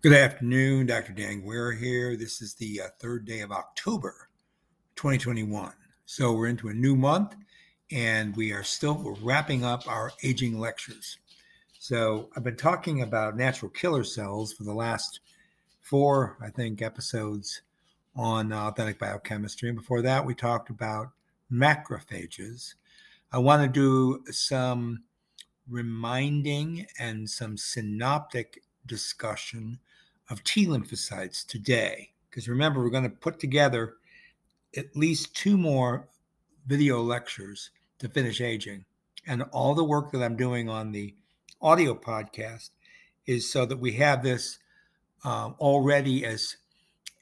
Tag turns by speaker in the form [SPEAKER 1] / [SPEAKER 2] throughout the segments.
[SPEAKER 1] Good afternoon, Dr. Dan Guerra here. This is the uh, third day of October 2021. So we're into a new month and we are still wrapping up our aging lectures. So I've been talking about natural killer cells for the last four, I think, episodes on authentic biochemistry. And before that, we talked about macrophages. I want to do some reminding and some synoptic discussion of T lymphocytes today. Because remember, we're going to put together at least two more video lectures to finish aging. And all the work that I'm doing on the audio podcast is so that we have this um, already as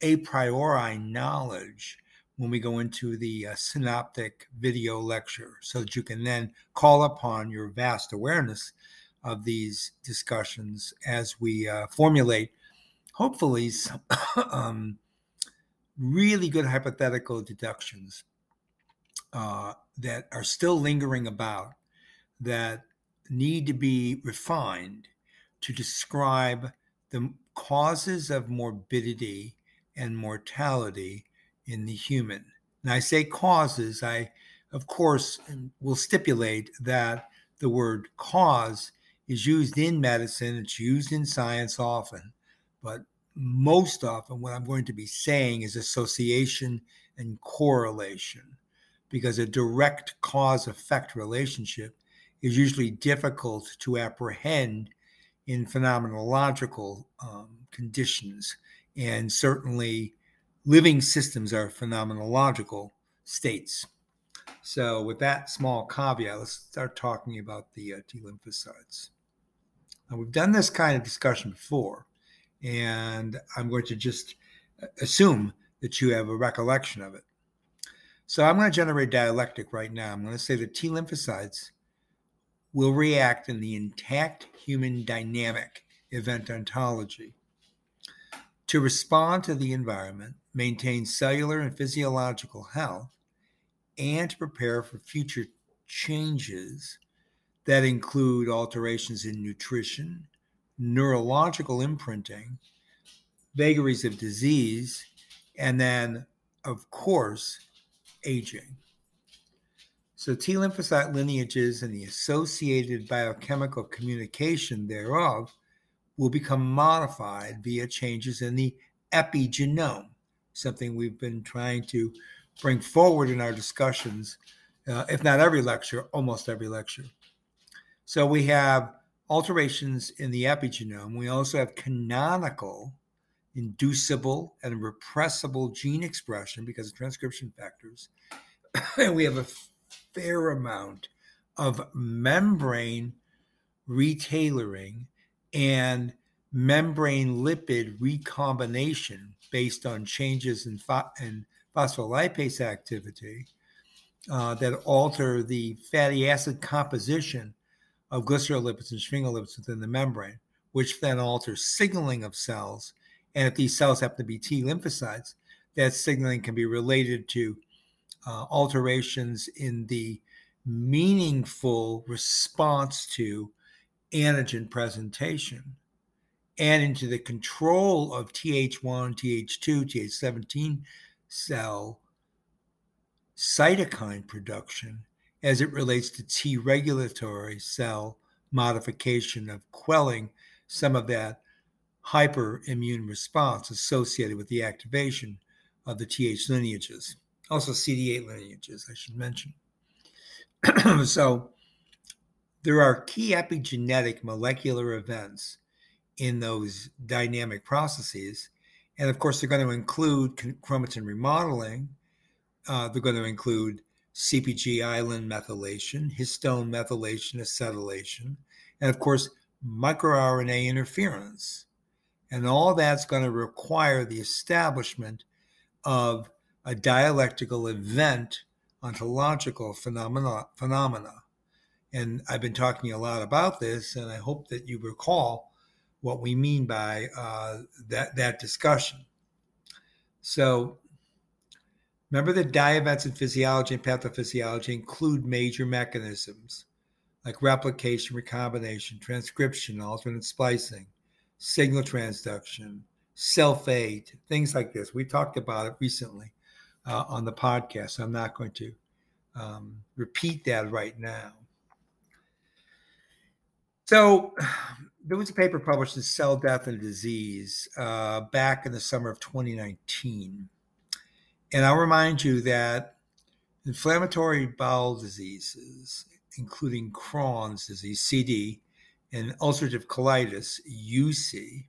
[SPEAKER 1] a priori knowledge when we go into the uh, synoptic video lecture so that you can then call upon your vast awareness of these discussions as we uh, formulate hopefully some um, really good hypothetical deductions uh, that are still lingering about that need to be refined to describe the causes of morbidity and mortality in the human. And I say causes, I, of course, will stipulate that the word cause is used in medicine, it's used in science often, but most often, what I'm going to be saying is association and correlation, because a direct cause effect relationship is usually difficult to apprehend in phenomenological um, conditions. And certainly, living systems are phenomenological states. So, with that small caveat, let's start talking about the uh, T lymphocytes. Now, we've done this kind of discussion before, and I'm going to just assume that you have a recollection of it. So I'm going to generate dialectic right now. I'm going to say that T lymphocytes will react in the intact human dynamic event ontology to respond to the environment, maintain cellular and physiological health, and to prepare for future changes that include alterations in nutrition, neurological imprinting, vagaries of disease, and then, of course, aging. So, T lymphocyte lineages and the associated biochemical communication thereof will become modified via changes in the epigenome, something we've been trying to bring forward in our discussions, uh, if not every lecture, almost every lecture. So, we have alterations in the epigenome, we also have canonical, inducible, and repressible gene expression because of transcription factors. and we have a fair amount of membrane retailoring and membrane lipid recombination based on changes in, pho- in phospholipase activity uh, that alter the fatty acid composition of glycerolipids and sphingolipids within the membrane, which then alters signaling of cells. And if these cells happen to be T lymphocytes, that signaling can be related to uh, alterations in the meaningful response to antigen presentation and into the control of Th1, Th2, Th17 cell cytokine production as it relates to T regulatory cell modification of quelling some of that hyperimmune response associated with the activation of the Th lineages. Also, CD8 lineages, I should mention. so, there are key epigenetic molecular events in those dynamic processes. And of course, they're going to include chromatin remodeling. Uh, they're going to include CPG island methylation, histone methylation, acetylation, and of course, microRNA interference. And all that's going to require the establishment of a dialectical event ontological phenomena, phenomena. And I've been talking a lot about this, and I hope that you recall what we mean by uh, that, that discussion. So, Remember that events in physiology and pathophysiology include major mechanisms like replication, recombination, transcription, alternate splicing, signal transduction, cell fate, things like this. We talked about it recently uh, on the podcast. So I'm not going to um, repeat that right now. So there was a paper published in Cell Death and Disease uh, back in the summer of 2019. And I'll remind you that inflammatory bowel diseases, including Crohn's disease, CD, and ulcerative colitis, UC,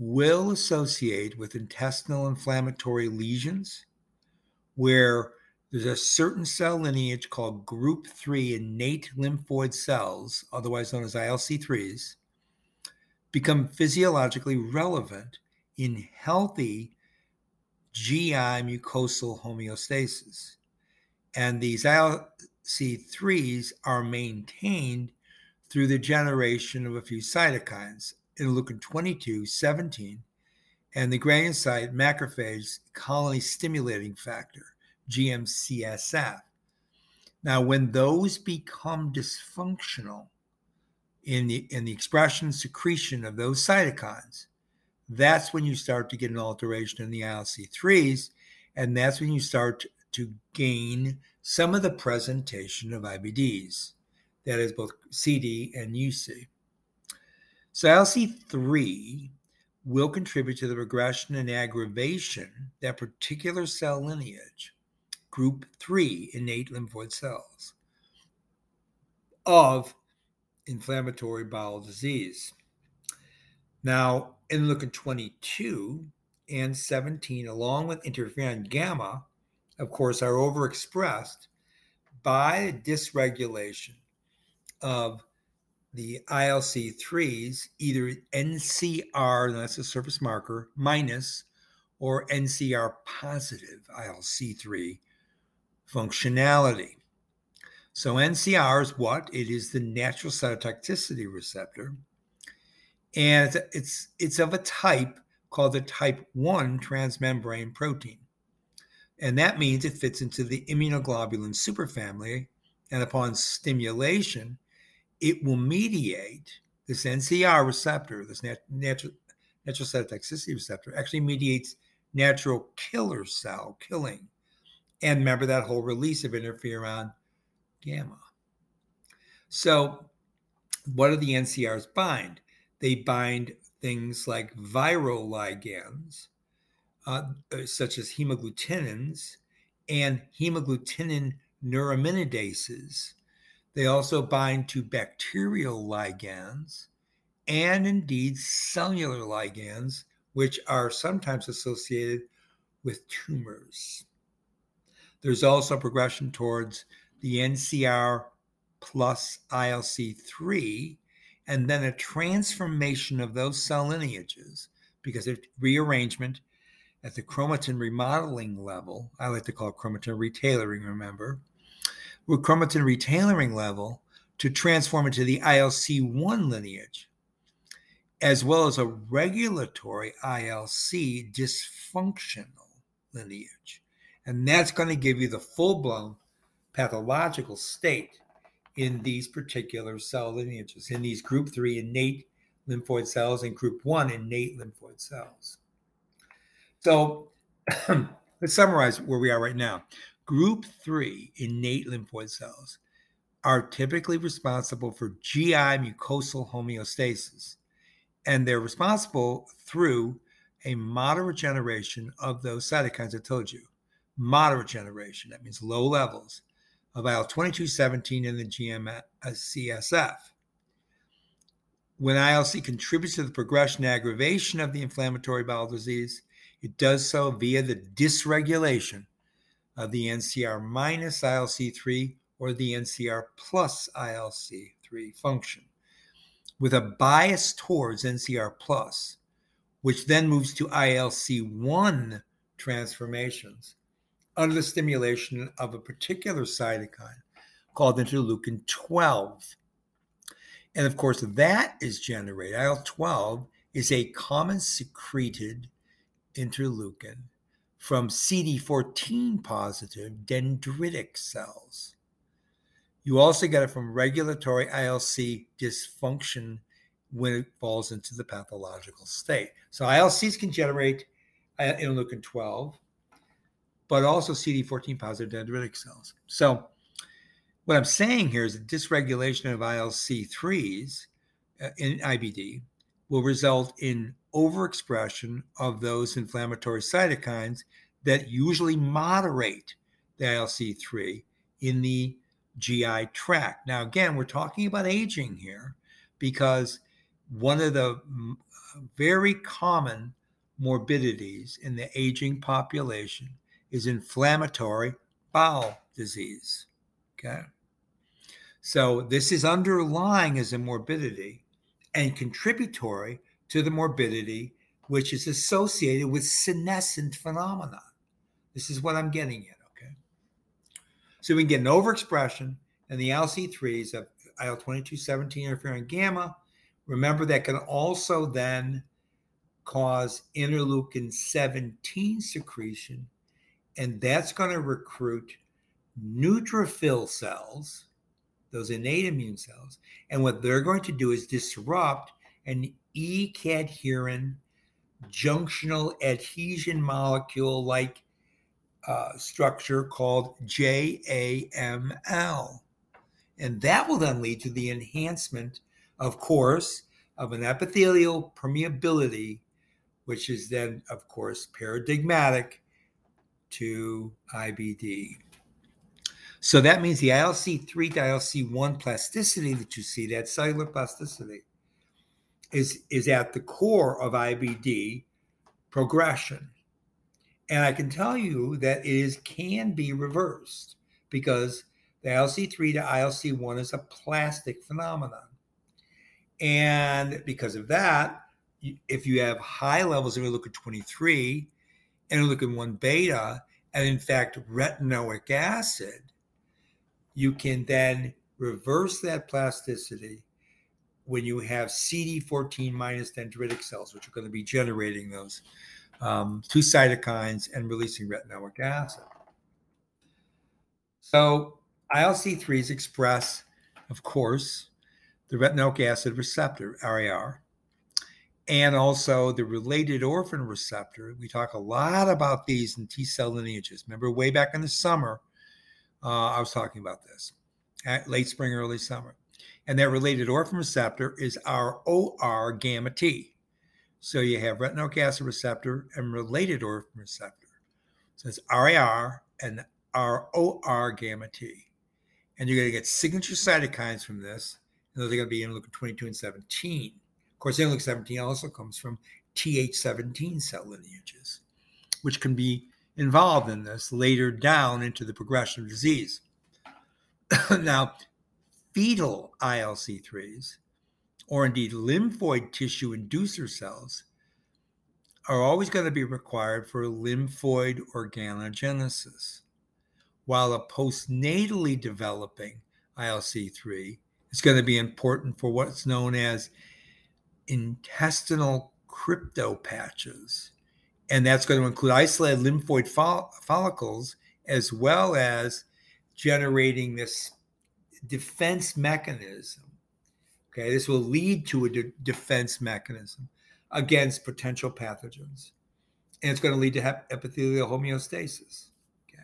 [SPEAKER 1] will associate with intestinal inflammatory lesions where there's a certain cell lineage called group 3 innate lymphoid cells, otherwise known as ILC3s, become physiologically relevant in healthy GI mucosal homeostasis. And these ILC3s are maintained through the generation of a few cytokines, interleukin 22, 17, and the granulocyte macrophage colony stimulating factor. GMCSF. Now, when those become dysfunctional in the in the expression secretion of those cytokines, that's when you start to get an alteration in the ILC3s, and that's when you start to gain some of the presentation of IBDs. That is both CD and UC. So ILC3 will contribute to the regression and aggravation that particular cell lineage group 3 innate lymphoid cells of inflammatory bowel disease. Now, interleukin 22 and 17, along with interferon gamma, of course, are overexpressed by dysregulation of the ILC3s, either NCR, that's a surface marker, minus, or NCR positive ILC3 functionality. So NCR is what? It is the natural cytotoxicity receptor. And it's, it's, it's of a type called the type 1 transmembrane protein. And that means it fits into the immunoglobulin superfamily. And upon stimulation, it will mediate this NCR receptor, this nat- natural, natural cytotoxicity receptor, actually mediates natural killer cell killing and remember that whole release of interferon gamma. So, what do the NCRs bind? They bind things like viral ligands, uh, uh, such as hemagglutinins and hemagglutinin neuraminases. They also bind to bacterial ligands and indeed cellular ligands, which are sometimes associated with tumors. There's also progression towards the NCR plus ILC3, and then a transformation of those cell lineages because of rearrangement at the chromatin remodeling level. I like to call it chromatin retailoring, remember? With chromatin retailoring level to transform into the ILC1 lineage, as well as a regulatory ILC dysfunctional lineage. And that's going to give you the full blown pathological state in these particular cell lineages, in these group three innate lymphoid cells and group one innate lymphoid cells. So let's summarize where we are right now. Group three innate lymphoid cells are typically responsible for GI mucosal homeostasis, and they're responsible through a moderate generation of those cytokines I told you moderate generation, that means low levels, of IL 2217 in the GM-CSF. When ILC contributes to the progression and aggravation of the inflammatory bowel disease, it does so via the dysregulation of the NCR minus ILC3 or the NCR plus ILC3 function, with a bias towards NCR plus, which then moves to ILC1 transformations under the stimulation of a particular cytokine called interleukin 12. And of course, that is generated. IL 12 is a common secreted interleukin from CD14 positive dendritic cells. You also get it from regulatory ILC dysfunction when it falls into the pathological state. So ILCs can generate uh, interleukin 12, but also CD14 positive dendritic cells. So what I'm saying here is that dysregulation of ILC3s uh, in IBD will result in overexpression of those inflammatory cytokines that usually moderate the ILC3 in the GI tract. Now, again, we're talking about aging here because one of the very common morbidities in the aging population is inflammatory bowel disease. Okay. So this is underlying as a morbidity and contributory to the morbidity which is associated with senescent phenomena. This is what I'm getting at. Okay. So we can get an overexpression in the ILC3s of IL 22, 17 interferon gamma. Remember, that can also then cause interleukin 17 secretion, and that's going to recruit neutrophil cells, those innate immune cells. And what they're going to do is disrupt an E cadherin junctional adhesion molecule like uh, structure called JAML. And that will then lead to the enhancement, of course, of an epithelial permeability, which is then, of course, paradigmatic to IBD. So that means the ILC3 to ILC1 plasticity that you see, that cellular plasticity, is, is at the core of IBD progression. And I can tell you that it is can be reversed because the ILC3 to ILC1 is a plastic phenomenon. And because of that, if you have high levels of IL 23, interleukin 1 beta, and in fact retinoic acid, you can then reverse that plasticity when you have CD14 minus dendritic cells, which are going to be generating those um, two cytokines and releasing retinoic acid. So ILC3s express, of course, the retinoic acid receptor, RAR, and also the related orphan receptor. We talk a lot about these in T cell lineages. Remember, way back in the summer, uh, I was talking about this, at late spring, early summer. And that related orphan receptor is ROR gamma T. So you have retinoic acid receptor and related orphan receptor. So it's RAR and ROR gamma T. And you're going to get signature cytokines from this. And those are going to be in interleukin 22 and 17. Of course, interleukin 17 also comes from Th17 cell lineages, which can be involved in this later down into the progression of disease. now, fetal ILC3s or indeed lymphoid tissue inducer cells are always going to be required for lymphoid organogenesis, while a postnatally developing ILC3 is going to be important for what's known as intestinal cryptopatches. And that's going to include isolated lymphoid follicles as well as generating this defense mechanism Okay, this will lead to a de- defense mechanism against potential pathogens. And it's going to lead to hep- epithelial homeostasis. Okay.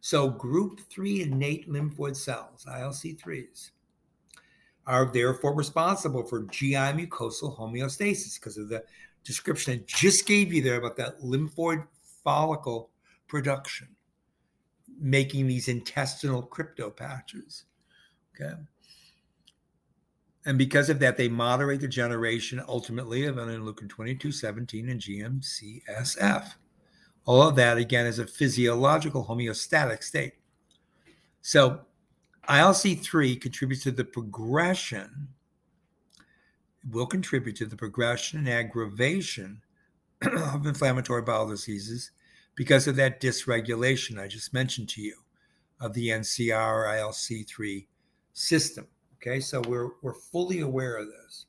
[SPEAKER 1] So, group three innate lymphoid cells, ILC3s, are therefore responsible for GI mucosal homeostasis because of the description I just gave you there about that lymphoid follicle production, making these intestinal cryptopatches. Okay. And because of that, they moderate the generation ultimately of interleukin 22, 17, and GM-CSF. All of that, again, is a physiological homeostatic state. So ILC3 contributes to the progression, will contribute to the progression and aggravation of inflammatory bowel diseases because of that dysregulation I just mentioned to you of the NCR ILC3 system. Okay, so we're we're fully aware of this.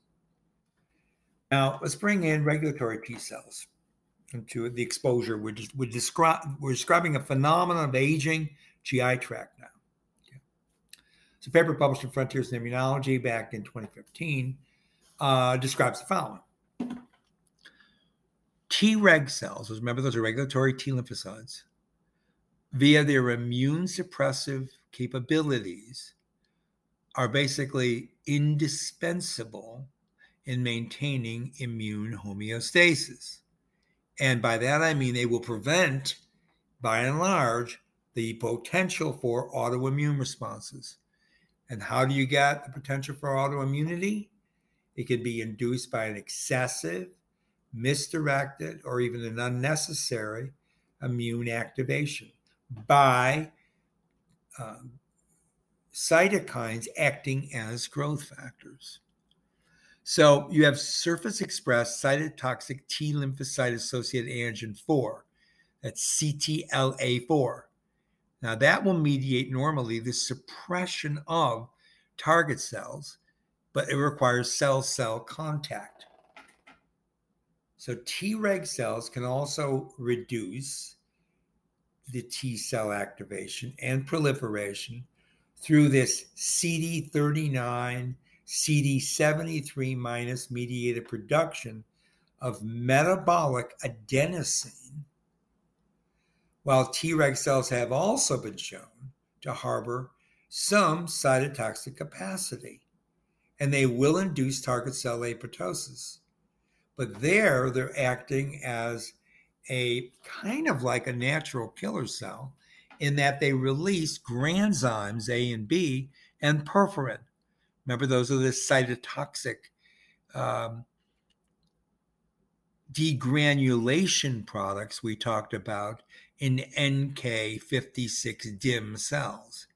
[SPEAKER 1] Now let's bring in regulatory T cells into the exposure. We're just we're, descri- we're describing a phenomenon of aging GI tract now. Okay. So, paper published in Frontiers in Immunology back in 2015 uh, describes the following. Treg cells, remember those are regulatory T lymphocytes, via their immune suppressive capabilities, are basically indispensable in maintaining immune homeostasis. And by that I mean they will prevent, by and large, the potential for autoimmune responses. And how do you get the potential for autoimmunity? It can be induced by an excessive, misdirected, or even an unnecessary immune activation by um, cytokines acting as growth factors. So you have surface expressed cytotoxic T lymphocyte associated antigen 4, that's CTLA4. Now, that will mediate normally the suppression of target cells, but it requires cell cell contact. So, Treg cells can also reduce the T cell activation and proliferation through this CD39 CD73 minus mediated production of metabolic adenosine, while Treg cells have also been shown to harbor some cytotoxic capacity, and they will induce target cell apoptosis. But there, they're acting as a kind of like a natural killer cell in that they release granzymes A and B and perforin Remember, those are the cytotoxic um, degranulation products we talked about in NK56 DIM cells.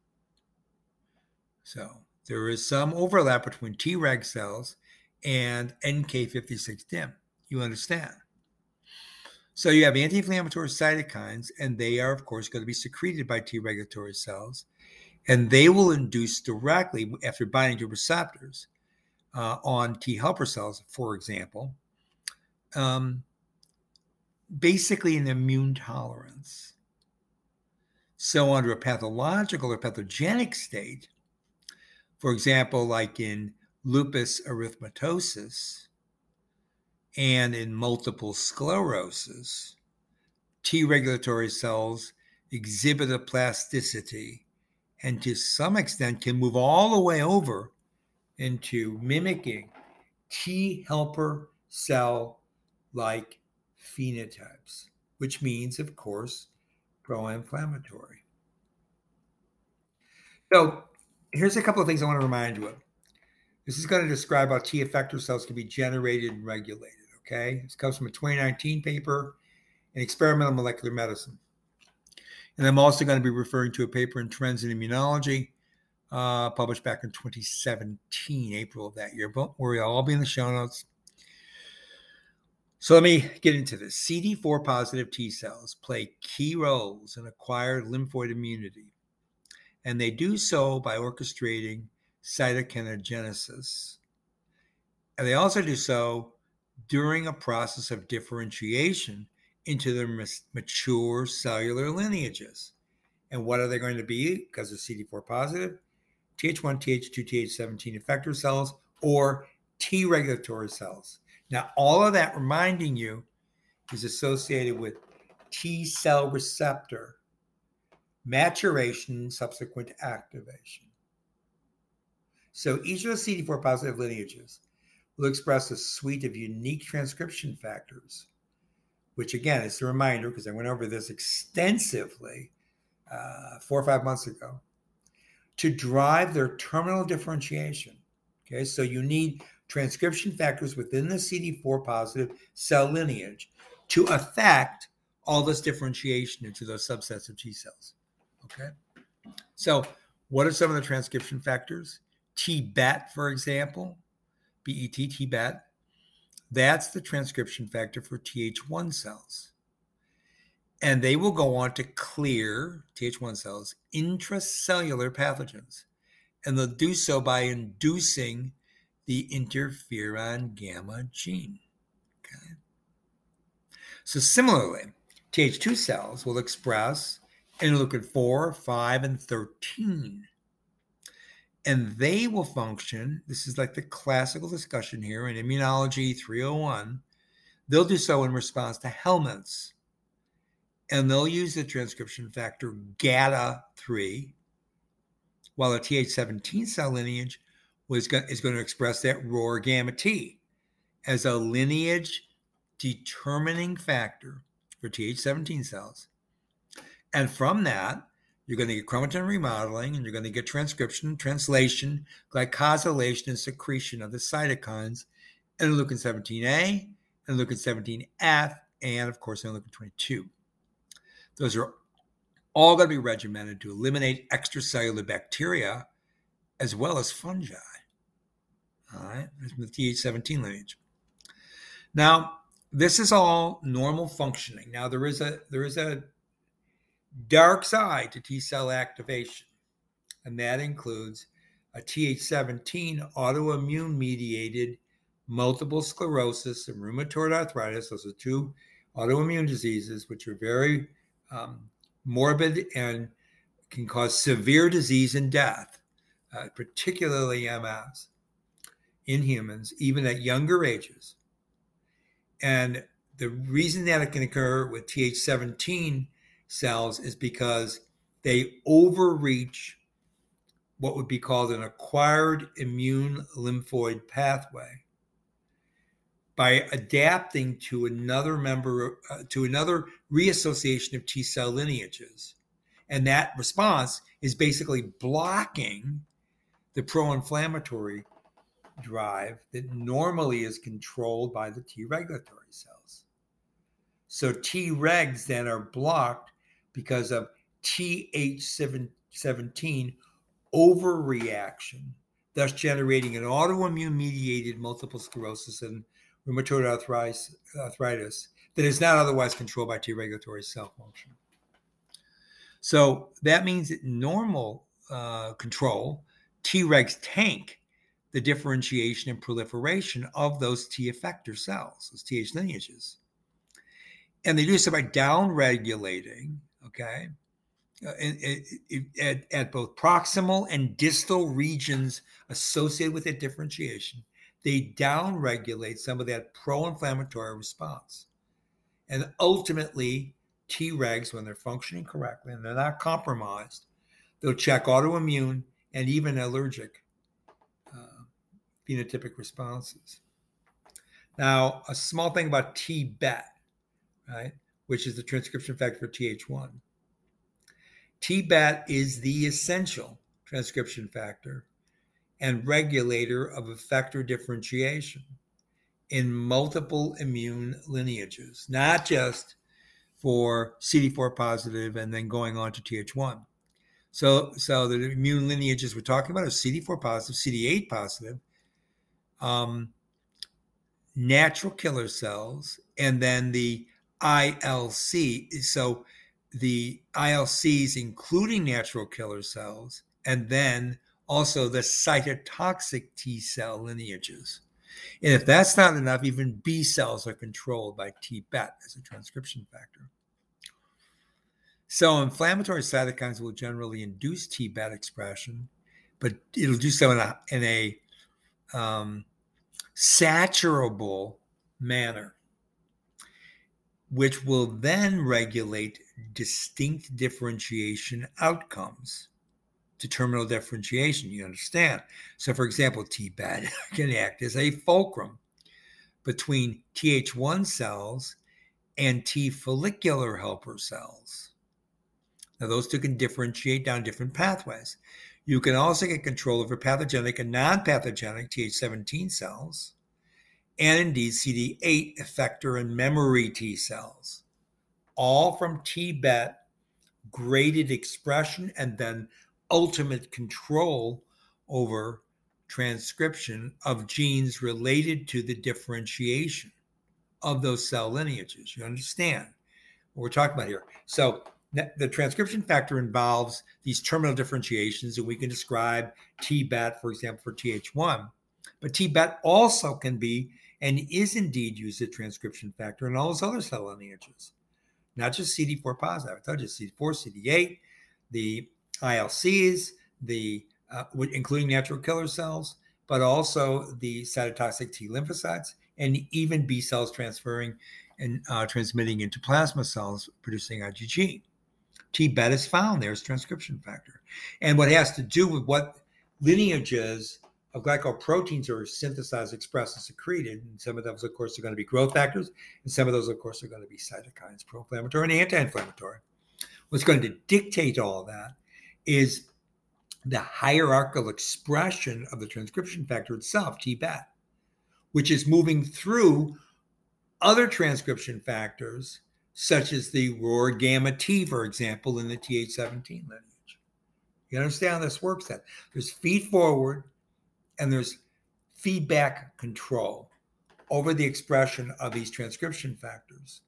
[SPEAKER 1] So there is some overlap between Treg cells and NK56 DIM. You understand? So you have anti inflammatory cytokines, and they are, of course, going to be secreted by T regulatory cells and they will induce directly after binding to receptors uh, on T helper cells, for example, um, basically an immune tolerance. So, under a pathological or pathogenic state, for example, like in lupus erythematosus and in multiple sclerosis, T regulatory cells exhibit a plasticity and to some extent can move all the way over into mimicking T helper cell like phenotypes, which means, of course, pro inflammatory. So, here's a couple of things I want to remind you of. This is going to describe how T effector cells can be generated and regulated. Okay, this comes from a 2019 paper in Experimental Molecular Medicine. And I'm also going to be referring to a paper in Trends in Immunology, uh, published back in 2017, April of that year. But worry, I'll all be in the show notes. So let me get into this. CD4 positive T cells play key roles in acquired lymphoid immunity, and they do so by orchestrating cytokinogenesis. And they also do so during a process of differentiation into their mature cellular lineages. And what are they going to be because of CD4 positive? Th1, Th2, Th17 effector cells or T regulatory cells. Now, all of that reminding you is associated with T cell receptor maturation subsequent activation. So each of the CD4 positive lineages will express a suite of unique transcription factors which again is a reminder because I went over this extensively uh, four or five months ago, to drive their terminal differentiation. Okay, so you need transcription factors within the CD4 positive cell lineage to affect all this differentiation into those subsets of T cells. Okay, so what are some of the transcription factors? T-BET, for example, BET, T-BET, that's the transcription factor for Th1 cells. And they will go on to clear Th1 cells intracellular pathogens. And they'll do so by inducing the interferon gamma gene. Okay. So similarly, Th2 cells will express interleukin 4, 5, and 13. And they will function. This is like the classical discussion here in Immunology 301. They'll do so in response to helminths. And they'll use the transcription factor GATA3, while a Th17 cell lineage was go- is going to express that ROR gamma T as a lineage determining factor for Th17 cells. And from that, you're going to get chromatin remodeling and you're going to get transcription, translation, glycosylation, and secretion of the cytokines and interleukin 17A, and interleukin 17F, and of course, interleukin 22. Those are all going to be regimented to eliminate extracellular bacteria as well as fungi. All right, from the Th17 lineage. Now, this is all normal functioning. Now, there is a there is a dark side to T cell activation, and that includes a Th17 autoimmune mediated multiple sclerosis and rheumatoid arthritis. Those are two autoimmune diseases which are very um, morbid and can cause severe disease and death, uh, particularly MS in humans, even at younger ages. And the reason that it can occur with Th17 cells is because they overreach what would be called an acquired immune lymphoid pathway by adapting to another member uh, to another reassociation of T cell lineages. And that response is basically blocking the pro inflammatory drive that normally is controlled by the T regulatory cells. So T regs then are blocked because of Th17 overreaction, thus generating an autoimmune mediated multiple sclerosis and rheumatoid arthritis, that is not otherwise controlled by T regulatory cell function. So that means that normal uh, control, Tregs tank the differentiation and proliferation of those T effector cells, those TH lineages. And they do so by downregulating, okay, uh, at, at both proximal and distal regions associated with that differentiation, they downregulate some of that pro-inflammatory response. And ultimately, Tregs, when they're functioning correctly and they're not compromised, they'll check autoimmune and even allergic phenotypic responses. Now, a small thing about T-BET, right? which is the transcription factor for Th1. TBET is the essential transcription factor and regulator of effector differentiation in multiple immune lineages, not just for CD4 positive and then going on to Th1. So, so the immune lineages we're talking about are CD4 positive, CD8 positive, um, natural killer cells, and then the ILC. So the ILCs, including natural killer cells, and then also the cytotoxic T cell lineages. And if that's not enough, even B cells are controlled by TBET as a transcription factor. So inflammatory cytokines will generally induce TBET expression, but it'll do so in a, in a um, saturable manner which will then regulate distinct differentiation outcomes to terminal differentiation. You understand? So, for example, TBET can act as a fulcrum between Th1 cells and T follicular helper cells. Now, those two can differentiate down different pathways. You can also get control over pathogenic and non pathogenic Th17 cells and indeed CD8 effector and memory T cells, all from TBET graded expression and then ultimate control over transcription of genes related to the differentiation of those cell lineages. You understand what we're talking about here? So the transcription factor involves these terminal differentiations, and we can describe TBET, for example, for TH1. But TBET also can be and is indeed used as transcription factor in all those other cell lineages, not just CD4 positive. I told you CD4, CD8, the ILCs, the uh, including natural killer cells, but also the cytotoxic T lymphocytes and even B cells transferring and uh, transmitting into plasma cells producing IgG. T beta is found there as transcription factor. And what has to do with what lineages of glycoproteins are synthesized, expressed, and secreted. And some of those, of course, are going to be growth factors, and some of those, of course, are going to be cytokines, pro inflammatory and anti inflammatory. What's going to dictate all that is the hierarchical expression of the transcription factor itself, TBET, which is moving through other transcription factors, such as the ROR gamma T, for example, in the TH17 lineage. You understand how this works then? There's feed forward and there's feedback control over the expression of these transcription factors.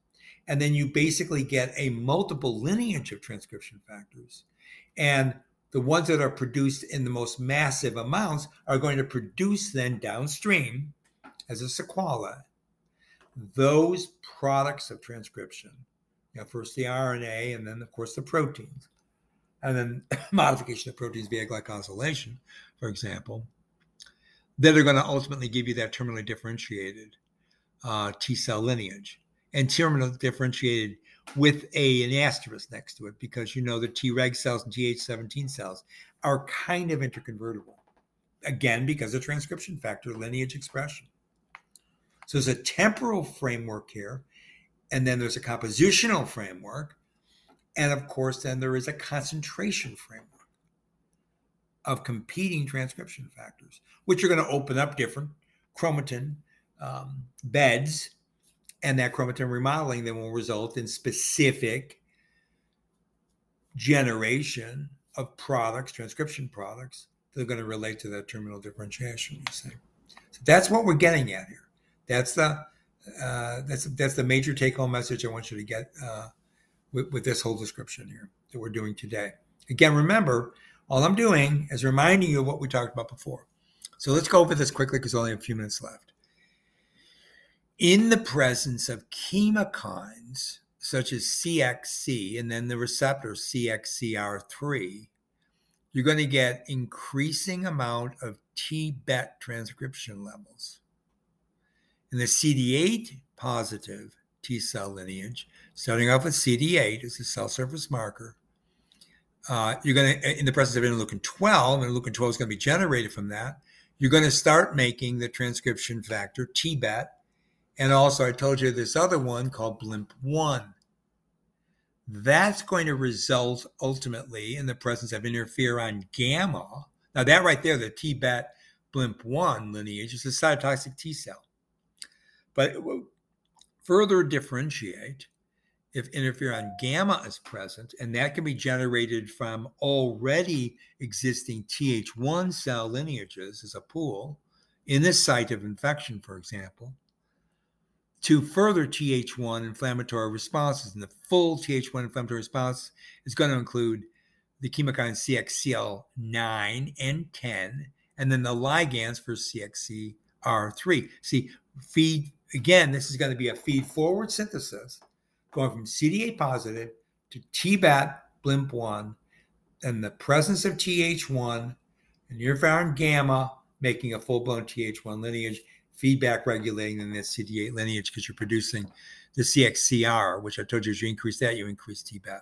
[SPEAKER 1] And then you basically get a multiple lineage of transcription factors. And the ones that are produced in the most massive amounts are going to produce then downstream as a sequela those products of transcription. You know, first the RNA and then of course the proteins. And then modification of proteins via glycosylation, for example, that are going to ultimately give you that terminally differentiated uh, T cell lineage and terminally differentiated with a an asterisk next to it because you know the Treg cells and Th17 cells are kind of interconvertible. Again, because of transcription factor lineage expression. So there's a temporal framework here, and then there's a compositional framework, and of course, then there is a concentration framework of competing transcription factors, which are going to open up different chromatin um, beds and that chromatin remodeling then will result in specific generation of products, transcription products that are going to relate to that terminal differentiation. You see, so that's what we're getting at here. That's the uh, that's that's the major take-home message I want you to get uh, with, with this whole description here that we're doing today. Again, remember, all I'm doing is reminding you of what we talked about before. So let's go over this quickly because only a few minutes left in the presence of chemokines such as CXC and then the receptor CXCR3, you're going to get increasing amount of T-BET transcription levels. In the CD8 positive T cell lineage, starting off with CD8 as a cell surface marker, uh, you're going to, in the presence of interleukin 12, interleukin 12 is going to be generated from that. You're going to start making the transcription factor TBET and also, I told you this other one called BLIMP1. That's going to result ultimately in the presence of interferon gamma. Now, that right there, the TBET BLIMP1 lineage is a cytotoxic T cell. But it will further differentiate if interferon gamma is present, and that can be generated from already existing Th1 cell lineages as a pool in this site of infection, for example to further Th1 inflammatory responses. And the full Th1 inflammatory response is going to include the chemokine CXCL9 and 10, and then the ligands for CXCR3. See, feed, again, this is going to be a feed forward synthesis going from CD8 positive to TBET BLIMP1 and the presence of Th1 and interferon gamma making a full blown Th1 lineage feedback regulating in this CD8 lineage because you're producing the CXCR, which I told you as you increase that, you increase TBET.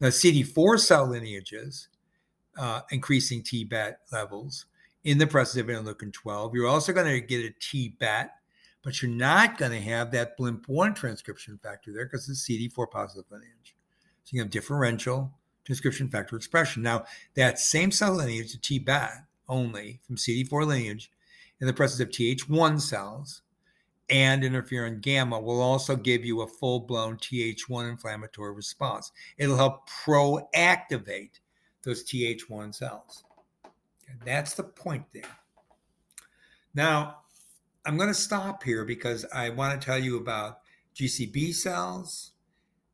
[SPEAKER 1] Now, CD4 cell lineages, uh, increasing TBET levels in the presence of interleukin 12. You're also going to get a TBET, but you're not going to have that BLIMP1 transcription factor there because it's CD4 positive lineage. So you have differential transcription factor expression. Now, that same cell lineage, the TBET only from CD4 lineage, in the presence of Th1 cells and interferon gamma will also give you a full blown Th1 inflammatory response. It'll help proactivate those Th1 cells. That's the point there. Now, I'm going to stop here because I want to tell you about GCB cells,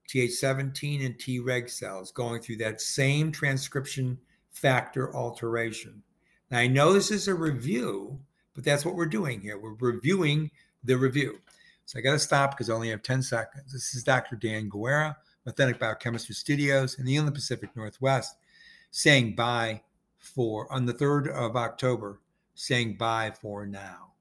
[SPEAKER 1] Th17, and Treg cells going through that same transcription factor alteration. Now, I know this is a review but that's what we're doing here. We're reviewing the review. So I got to stop because I only have 10 seconds. This is Dr. Dan Guerra, Authentic Biochemistry Studios in the Inland Pacific Northwest, saying bye for on the 3rd of October saying bye for now.